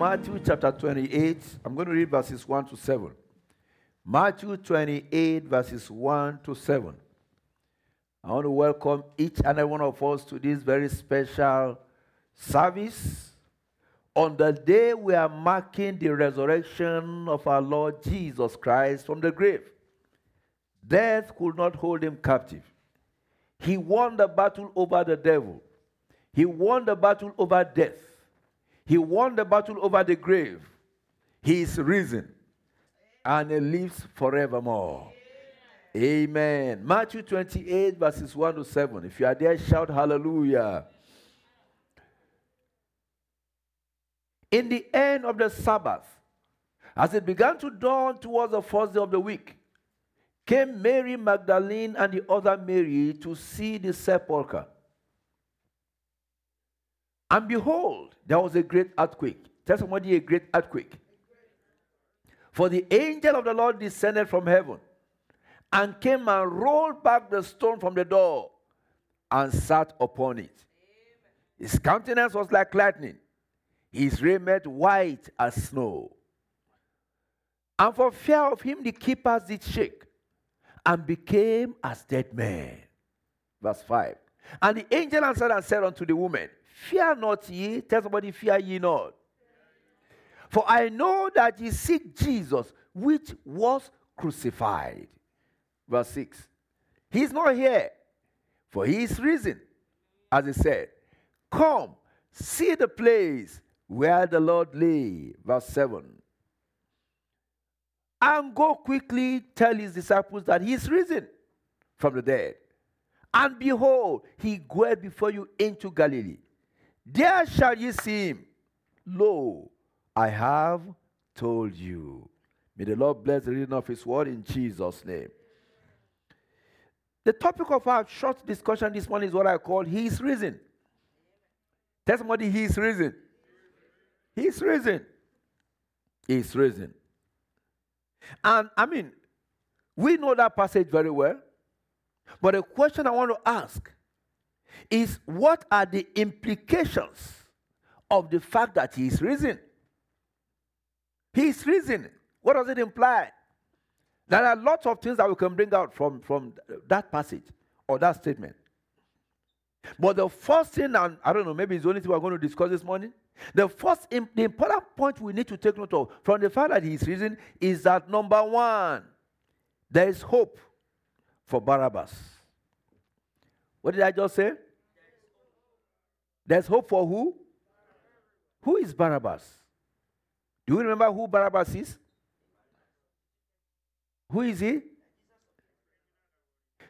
Matthew chapter 28. I'm going to read verses 1 to 7. Matthew 28, verses 1 to 7. I want to welcome each and every one of us to this very special service. On the day we are marking the resurrection of our Lord Jesus Christ from the grave, death could not hold him captive. He won the battle over the devil. He won the battle over death. He won the battle over the grave. He is risen and he lives forevermore. Amen. Matthew 28, verses 1 to 7. If you are there, shout hallelujah. In the end of the Sabbath, as it began to dawn towards the first day of the week, came Mary Magdalene and the other Mary to see the sepulchre. And behold, there was a great earthquake. Tell somebody a great earthquake. For the angel of the Lord descended from heaven and came and rolled back the stone from the door and sat upon it. His countenance was like lightning, his raiment white as snow. And for fear of him, the keepers did shake and became as dead men. Verse 5. And the angel answered and said unto the woman, Fear not ye. Tell somebody, fear ye not. For I know that ye seek Jesus, which was crucified. Verse 6. He is not here, for he is risen. As he said, Come, see the place where the Lord lay. Verse 7. And go quickly tell his disciples that he is risen from the dead. And behold, he goeth before you into Galilee. There shall ye see him. Lo, I have told you. May the Lord bless the reading of his word in Jesus' name. The topic of our short discussion this morning is what I call He is risen. Tell somebody He is risen. He is risen. He is risen. And I mean, we know that passage very well. But the question I want to ask is what are the implications of the fact that he is risen? He is risen. What does it imply? There are lots of things that we can bring out from, from that passage or that statement. But the first thing, and I don't know, maybe it's the only thing we're going to discuss this morning. The first, the important point we need to take note of from the fact that he is risen is that number one, there is hope for Barabbas. What did I just say? There's hope for who? Who is Barabbas? Do you remember who Barabbas is? Who is he?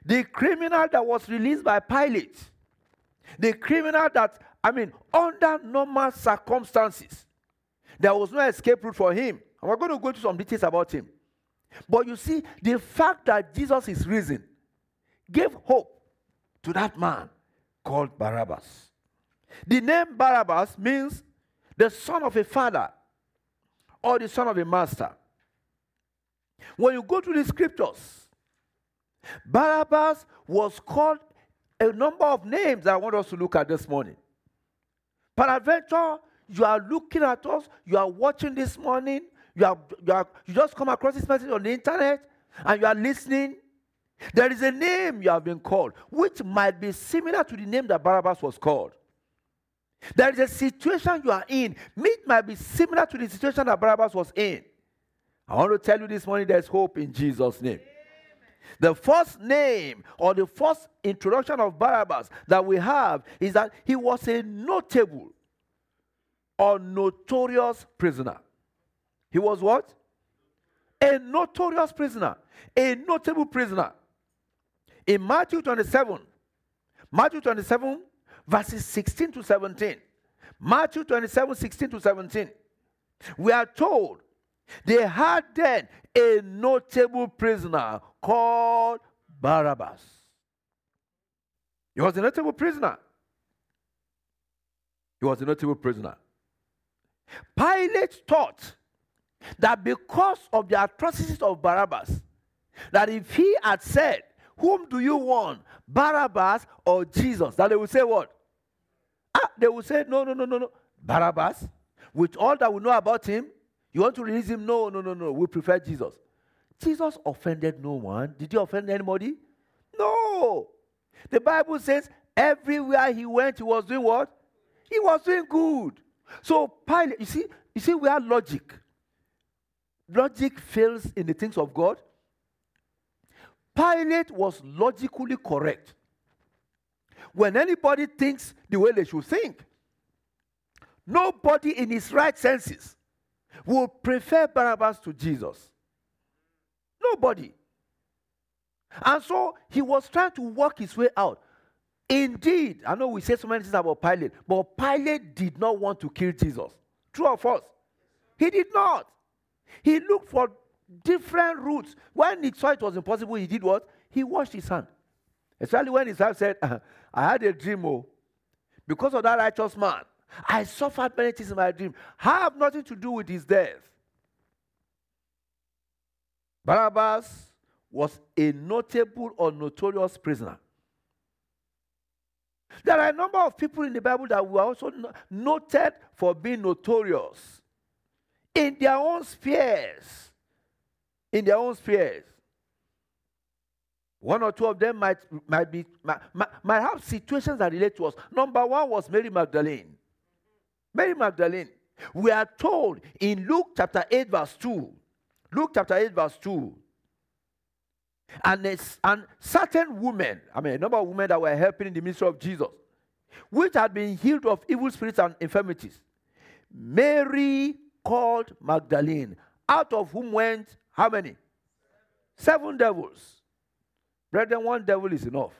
The criminal that was released by Pilate. The criminal that, I mean, under normal circumstances, there was no escape route for him. And we're going to go into some details about him. But you see, the fact that Jesus is risen gave hope to that man called Barabbas. The name Barabbas means the son of a father or the son of a master. When you go to the scriptures, Barabbas was called a number of names I want us to look at this morning. Peradventure, you are looking at us, you are watching this morning, you, are, you, are, you just come across this message on the internet, and you are listening. There is a name you have been called, which might be similar to the name that Barabbas was called. There is a situation you are in, it might be similar to the situation that Barabbas was in. I want to tell you this morning there's hope in Jesus' name. The first name or the first introduction of Barabbas that we have is that he was a notable or notorious prisoner. He was what? A notorious prisoner, a notable prisoner. In Matthew 27, Matthew 27, verses 16 to 17. Matthew 27, 16 to 17. We are told they had then a notable prisoner called Barabbas. He was a notable prisoner. He was a notable prisoner. Pilate thought that because of the atrocities of Barabbas, that if he had said, Whom do you want, Barabbas or Jesus? That they will say, What? Ah, they will say, No, no, no, no, no. Barabbas, with all that we know about him, you want to release him? No, no, no, no. We prefer Jesus. Jesus offended no one. Did he offend anybody? No. The Bible says everywhere he went, he was doing what? He was doing good. So Pilate, you see, you see, we are logic. Logic fails in the things of God. Pilate was logically correct. When anybody thinks the way they should think, nobody in his right senses will prefer Barabbas to Jesus. Nobody. And so he was trying to work his way out. Indeed, I know we say so many things about Pilate, but Pilate did not want to kill Jesus. True or false? He did not. He looked for different routes. When he saw it was impossible, he did what? He washed his hand. Especially when his wife said, uh-huh, I had a dream, oh, because of that righteous man. I suffered many things in my dream. I have nothing to do with his death. Barabbas was a notable or notorious prisoner. There are a number of people in the Bible that were also noted for being notorious in their own spheres. In their own spheres. One or two of them might, might, be, might, might have situations that relate to us. Number one was Mary Magdalene. Mary Magdalene. We are told in Luke chapter 8, verse 2. Luke chapter 8, verse 2. And, and certain women, I mean, a number of women that were helping in the ministry of Jesus, which had been healed of evil spirits and infirmities. Mary called Magdalene, out of whom went how many? Seven devils. Brethren, one devil is enough.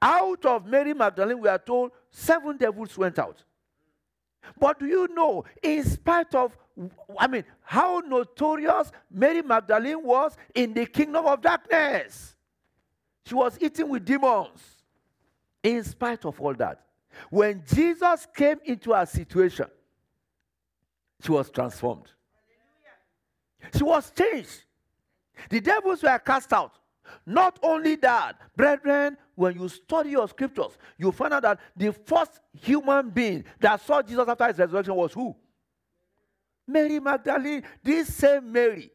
Out of Mary Magdalene, we are told seven devils went out. But do you know, in spite of, I mean, how notorious Mary Magdalene was in the kingdom of darkness? She was eating with demons. In spite of all that, when Jesus came into her situation, she was transformed. She was changed. The devils were cast out. Not only that, brethren, when you study your scriptures, you find out that the first human being that saw Jesus after his resurrection was who? Mary Magdalene, this same Mary.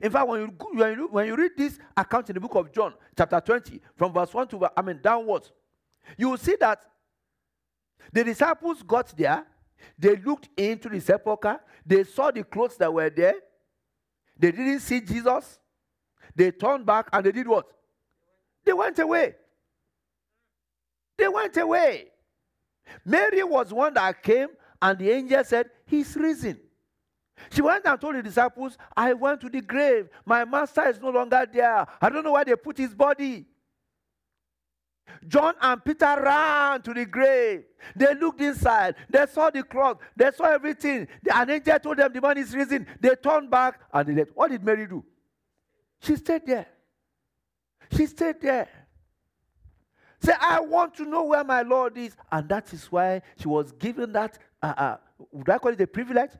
In fact, when you, when you, when you read this account in the book of John, chapter 20, from verse 1 to, I mean, downwards, you will see that the disciples got there, they looked into the sepulchre, they saw the clothes that were there, they didn't see Jesus, they turned back and they did what? They went away. They went away. Mary was one that came and the angel said, He's risen. She went and told the disciples, I went to the grave. My master is no longer there. I don't know where they put his body. John and Peter ran to the grave. They looked inside. They saw the cloth. They saw everything. An angel told them the man is risen. They turned back and they left. What did Mary do? She stayed there. She stayed there. Say, I want to know where my Lord is. And that is why she was given that, uh, uh, would I call it a privilege?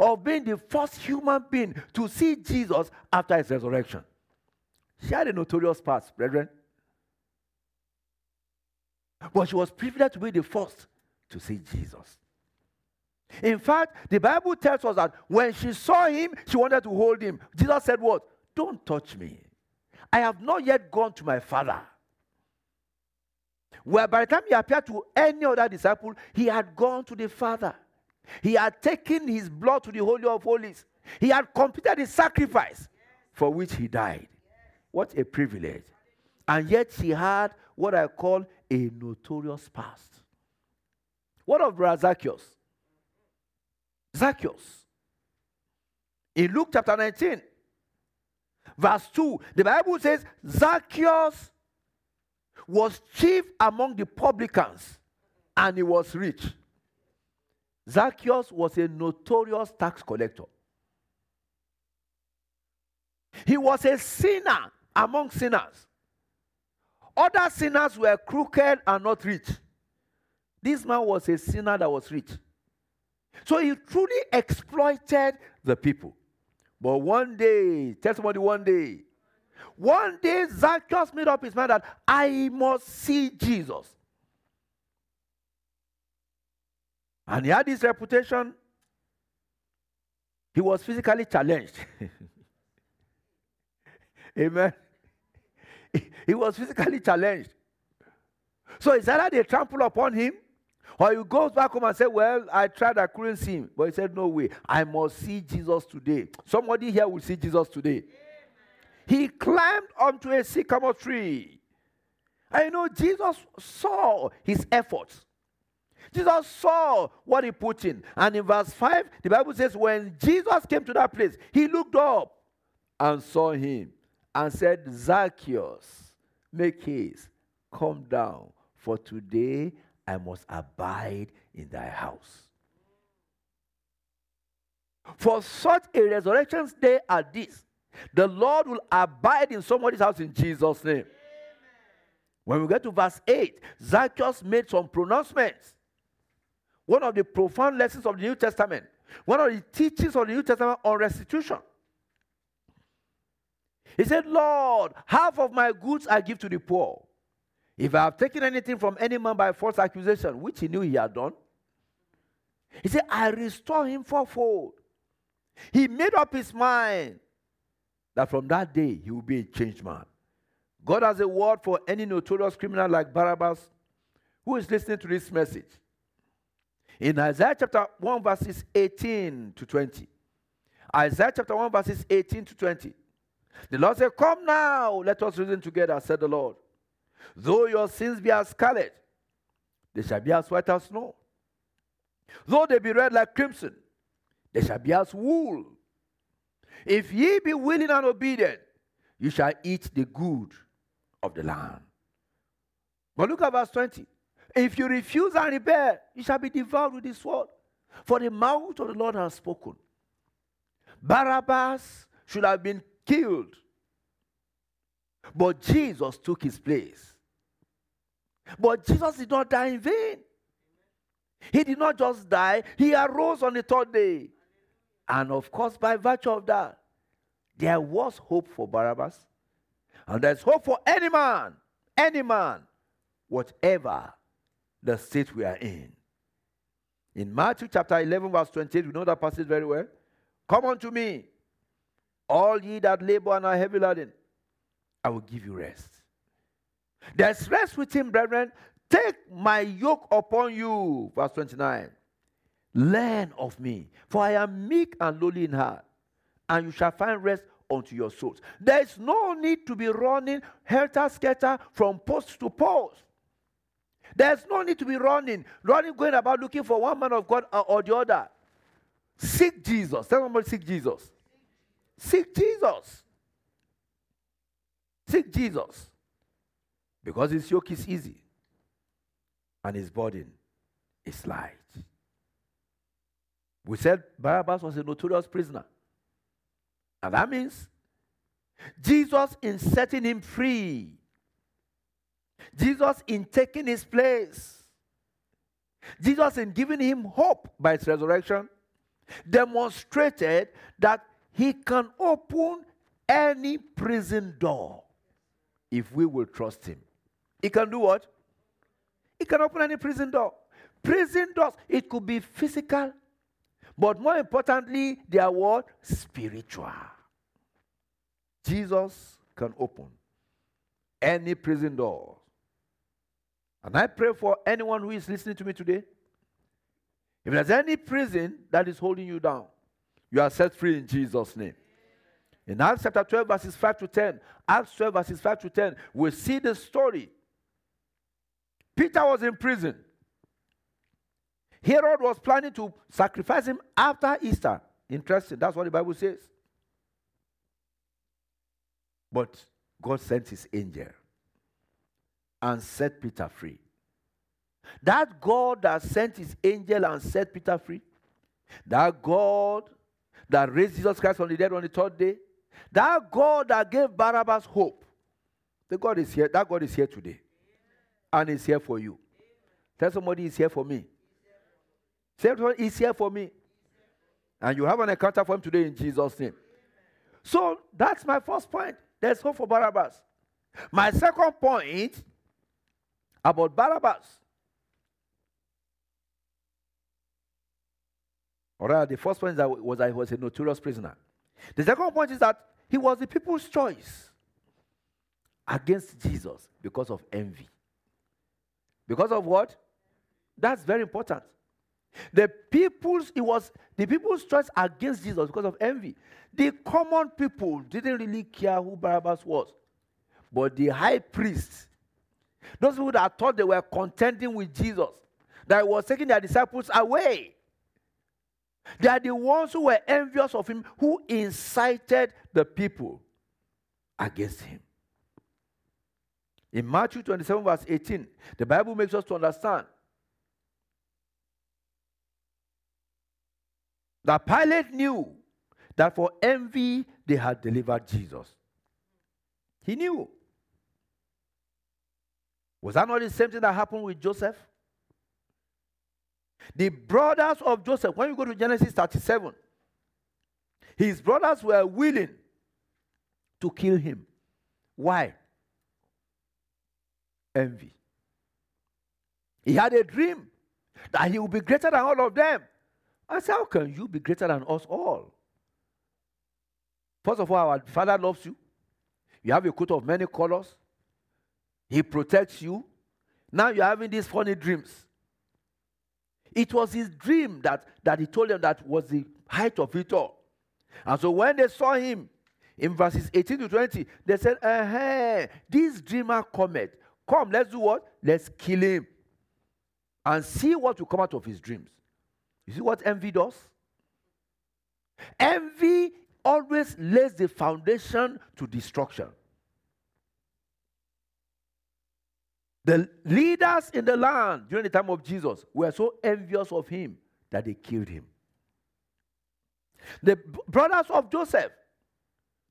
Of being the first human being to see Jesus after his resurrection. She had a notorious past, brethren. But she was privileged to be the first to see Jesus. In fact, the Bible tells us that when she saw him, she wanted to hold him. Jesus said, What? Don't touch me. I have not yet gone to my father. Where by the time he appeared to any other disciple, he had gone to the Father. He had taken his blood to the Holy of Holies. He had completed the sacrifice for which he died. What a privilege. And yet she had what I call a notorious past. What of Brother Zacchaeus? Zacchaeus. In Luke chapter 19, verse 2, the Bible says Zacchaeus was chief among the publicans and he was rich. Zacchaeus was a notorious tax collector. He was a sinner among sinners. Other sinners were crooked and not rich. This man was a sinner that was rich. So he truly exploited the people. But one day, tell somebody one day, one day Zacchaeus made up his mind that I must see Jesus. And he had this reputation. He was physically challenged. Amen. He was physically challenged. So it's either they trample upon him or he goes back home and says, Well, I tried, I couldn't see him. But he said, No way. I must see Jesus today. Somebody here will see Jesus today. Amen. He climbed onto a sycamore tree. And you know, Jesus saw his efforts. Jesus saw what he put in. And in verse 5, the Bible says, When Jesus came to that place, he looked up and saw him and said, Zacchaeus, make haste, come down, for today I must abide in thy house. For such a resurrection day as this, the Lord will abide in somebody's house in Jesus' name. Amen. When we get to verse 8, Zacchaeus made some pronouncements. One of the profound lessons of the New Testament, one of the teachings of the New Testament on restitution. He said, Lord, half of my goods I give to the poor. If I have taken anything from any man by false accusation, which he knew he had done, he said, I restore him fourfold. He made up his mind that from that day he will be a changed man. God has a word for any notorious criminal like Barabbas who is listening to this message. In Isaiah chapter 1, verses 18 to 20. Isaiah chapter 1, verses 18 to 20. The Lord said, Come now, let us reason together, said the Lord. Though your sins be as scarlet, they shall be as white as snow. Though they be red like crimson, they shall be as wool. If ye be willing and obedient, you shall eat the good of the land. But look at verse 20. If you refuse and rebel, you shall be devoured with the sword. For the mouth of the Lord has spoken. Barabbas should have been killed. But Jesus took his place. But Jesus did not die in vain. He did not just die, he arose on the third day. And of course, by virtue of that, there was hope for Barabbas. And there's hope for any man, any man, whatever the state we are in. In Matthew chapter 11, verse 28, we know that passage very well. Come unto me, all ye that labor and are heavy laden, I will give you rest. There's rest with him, brethren. Take my yoke upon you. Verse 29. Learn of me, for I am meek and lowly in heart, and you shall find rest unto your souls. There is no need to be running helter skelter from post to post. There's no need to be running, running, going about looking for one man of God or the other. Seek Jesus. Tell somebody, seek Jesus. Seek Jesus. Seek Jesus. Because his yoke is easy and his burden is light. We said Barabbas was a notorious prisoner. And that means Jesus, in setting him free, Jesus, in taking his place, Jesus, in giving him hope by his resurrection, demonstrated that he can open any prison door if we will trust him. He can do what? He can open any prison door. Prison doors, it could be physical, but more importantly, they are what? Spiritual. Jesus can open any prison door. And I pray for anyone who is listening to me today. If there's any prison that is holding you down, you are set free in Jesus' name. In Acts chapter 12, verses 5 to 10, Acts 12, verses 5 to 10, we see the story Peter was in prison. Herod was planning to sacrifice him after Easter. Interesting. That's what the Bible says. But God sent his angel and set Peter free. That God that sent his angel and set Peter free, that God that raised Jesus Christ from the dead on the third day, that God that gave Barabbas hope, the God is here, that God is here today and is here for you. Tell somebody he's here for me. Say somebody he's here for me. And you have an encounter for him today in Jesus' name. So that's my first point. There's hope for Barabbas. My second point about Barabbas. All right, the first point was that he was a notorious prisoner. The second point is that he was the people's choice against Jesus because of envy. Because of what? That's very important. The people's it was the people's choice against Jesus because of envy. The common people didn't really care who Barabbas was, but the high priest, those people that thought they were contending with Jesus, that was taking their disciples away. They are the ones who were envious of him, who incited the people against him. In Matthew 27, verse 18, the Bible makes us to understand that Pilate knew that for envy they had delivered Jesus. He knew. Was that not the same thing that happened with Joseph? The brothers of Joseph, when you go to Genesis 37, his brothers were willing to kill him. Why? Envy. He had a dream that he would be greater than all of them. I said, How can you be greater than us all? First of all, our Father loves you. You have a coat of many colors. He protects you. Now you're having these funny dreams. It was his dream that, that he told them that was the height of it all. And so when they saw him in verses 18 to 20, they said, uh this dreamer cometh. Come, let's do what? Let's kill him and see what will come out of his dreams. You see what envy does? Envy always lays the foundation to destruction. The leaders in the land during the time of Jesus were so envious of him that they killed him. The brothers of Joseph,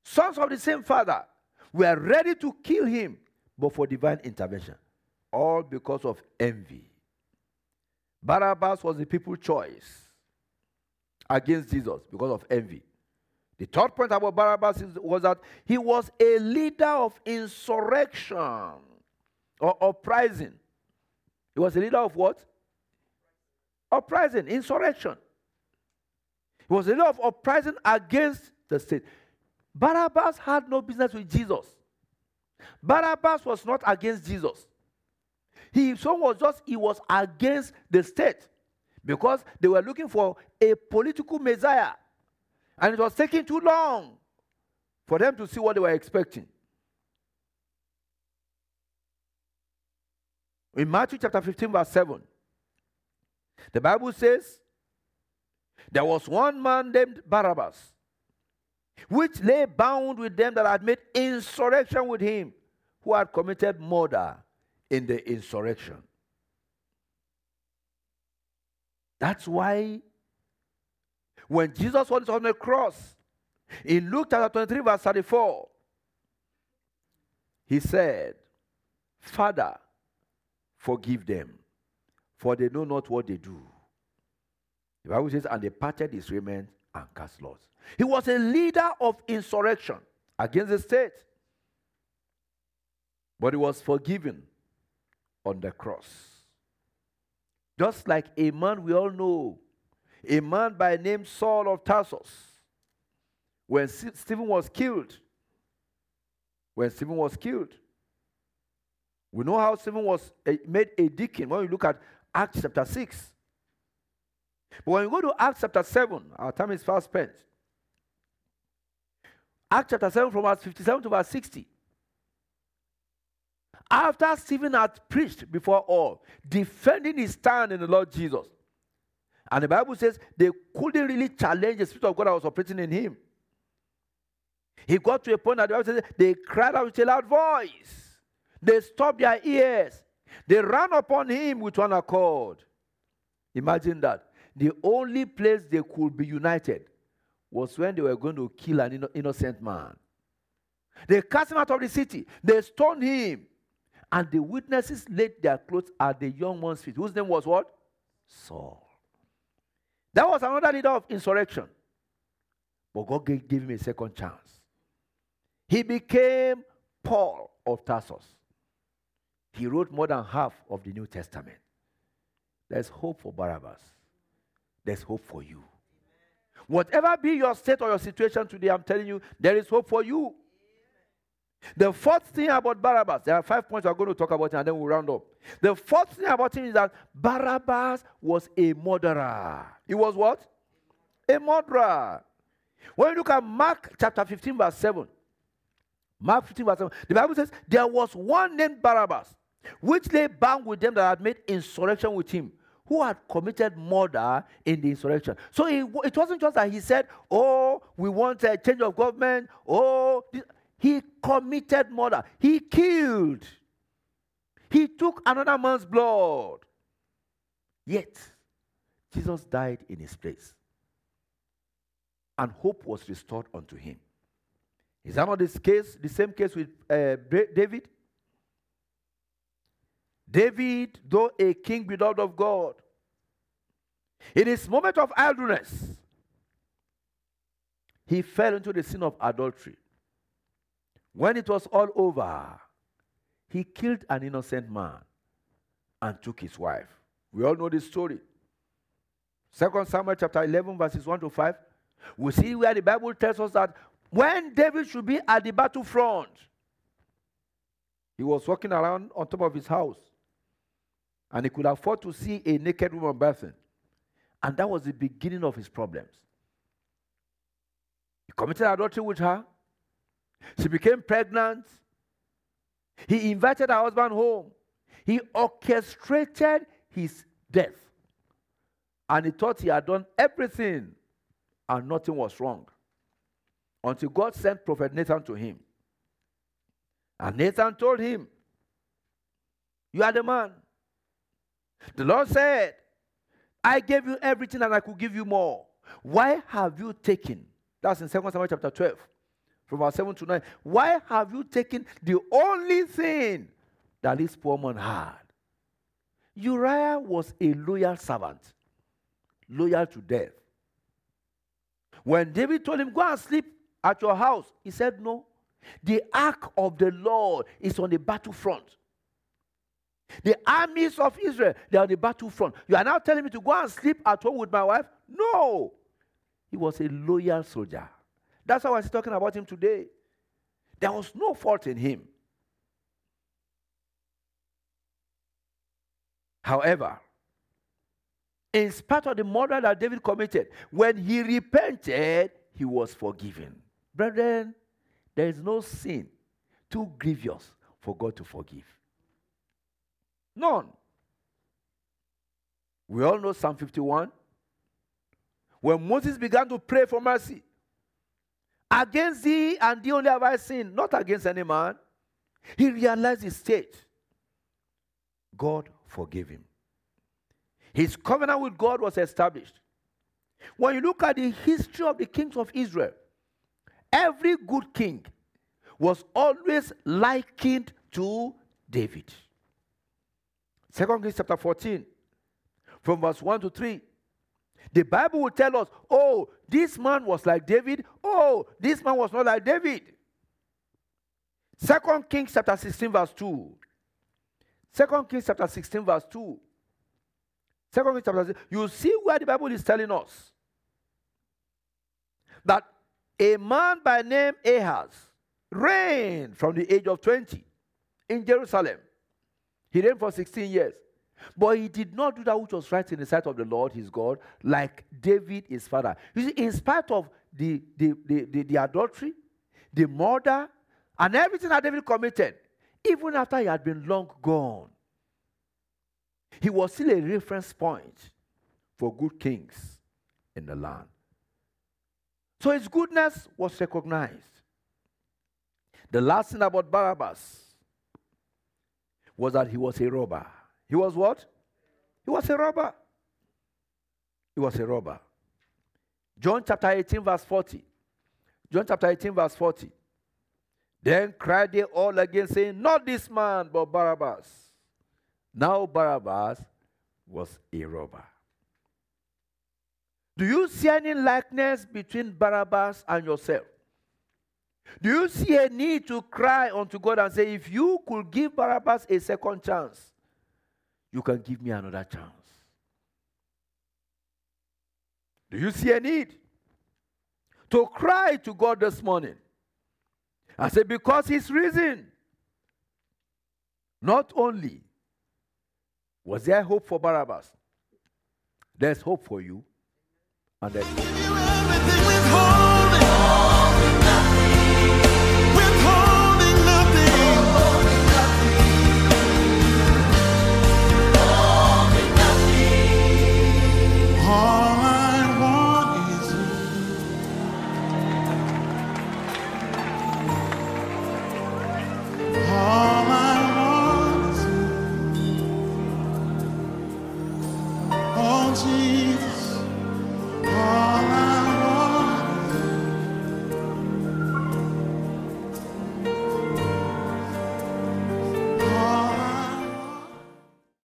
sons of the same father, were ready to kill him, but for divine intervention. All because of envy. Barabbas was the people's choice against Jesus because of envy. The third point about Barabbas was that he was a leader of insurrection or uprising. He was a leader of what? Uprising, insurrection. He was a leader of uprising against the state. Barabbas had no business with Jesus. Barabbas was not against Jesus. He so was just he was against the state because they were looking for a political messiah. And it was taking too long for them to see what they were expecting. In Matthew chapter 15, verse 7, the Bible says, There was one man named Barabbas, which lay bound with them that had made insurrection with him, who had committed murder in the insurrection. That's why when Jesus was on the cross, in Luke chapter 23, verse 34, he said, Father, forgive them, for they know not what they do. The Bible says, and they parted his raiment and cast lots. He was a leader of insurrection against the state, but he was forgiven on the cross. Just like a man we all know, a man by name Saul of Tarsus, when Stephen was killed, when Stephen was killed, we know how Stephen was eh, made a deacon when we look at Acts chapter 6. But when we go to Acts chapter 7, our time is fast spent. Acts chapter 7 from verse 57 to verse 60. After Stephen had preached before all, defending his stand in the Lord Jesus, and the Bible says they couldn't really challenge the Spirit of God that was operating in him. He got to a point that the Bible says they cried out with a loud voice. They stopped their ears. They ran upon him with one accord. Imagine that. The only place they could be united was when they were going to kill an innocent man. They cast him out of the city. They stoned him. And the witnesses laid their clothes at the young one's feet, whose name was what? Saul. That was another leader of insurrection. But God gave, gave him a second chance. He became Paul of Tarsus. He wrote more than half of the New Testament. There's hope for Barabbas. There's hope for you. Whatever be your state or your situation today, I'm telling you, there is hope for you. The fourth thing about Barabbas, there are five points we're going to talk about, and then we'll round up. The fourth thing about him is that Barabbas was a murderer. He was what? A murderer. When you look at Mark chapter 15, verse 7, Mark 15, verse 7, the Bible says, There was one named Barabbas, which lay bound with them that had made insurrection with him, who had committed murder in the insurrection. So it, wasn't just that he said, Oh, we want a change of government. Oh, he committed murder. He killed. He took another man's blood. Yet, Jesus died in his place. And hope was restored unto him. Is that not this case, the same case with uh, David? David, though a king beloved of God, in his moment of idleness, he fell into the sin of adultery. When it was all over, he killed an innocent man and took his wife. We all know this story. Second Samuel chapter 11, verses 1 to 5. We see where the Bible tells us that when David should be at the battlefront, he was walking around on top of his house and he could afford to see a naked woman bathing. And that was the beginning of his problems. He committed adultery with her. She became pregnant. He invited her husband home. He orchestrated his death. And he thought he had done everything and nothing was wrong. Until God sent Prophet Nathan to him. And Nathan told him, You are the man. The Lord said, I gave you everything and I could give you more. Why have you taken? That's in 2 Samuel chapter 12, from verse 7 to 9. Why have you taken the only thing that this poor man had? Uriah was a loyal servant, loyal to death. When David told him, Go and sleep at your house, he said, No. The ark of the Lord is on the battlefront. The armies of Israel, they are on the battlefront. You are now telling me to go and sleep at home with my wife? No. He was a loyal soldier. That's how I was talking about him today. There was no fault in him. However, in spite of the murder that David committed, when he repented, he was forgiven. Brethren, there is no sin too grievous for God to forgive. None. We all know Psalm 51. When Moses began to pray for mercy, against thee and thee only have I sinned, not against any man. He realized his state. God forgave him. His covenant with God was established. When you look at the history of the kings of Israel, every good king was always likened to David. Second Kings chapter 14, from verse 1 to 3. The Bible will tell us, oh, this man was like David. Oh, this man was not like David. Second Kings chapter 16, verse 2. Second Kings chapter 16, verse 2. Second Kings chapter 16. You see where the Bible is telling us that a man by name Ahaz reigned from the age of 20 in Jerusalem. He reigned for 16 years. But he did not do that which was right in the sight of the Lord his God, like David his father. You see, in spite of the, the, the, the, the adultery, the murder, and everything that David committed, even after he had been long gone, he was still a reference point for good kings in the land. So his goodness was recognized. The last thing about Barabbas was that he was a robber. He was what? He was a robber. He was a robber. John chapter 18, verse 40. John chapter 18, verse 40. Then cried they all again, saying, Not this man, but Barabbas. Now Barabbas was a robber. Do you see any likeness between Barabbas and yourself? Do you see a need to cry unto God and say, if you could give Barabbas a second chance, you can give me another chance? Do you see a need to cry to God this morning? I say, because He's risen. Not only was there hope for Barabbas, there's hope for you, and there's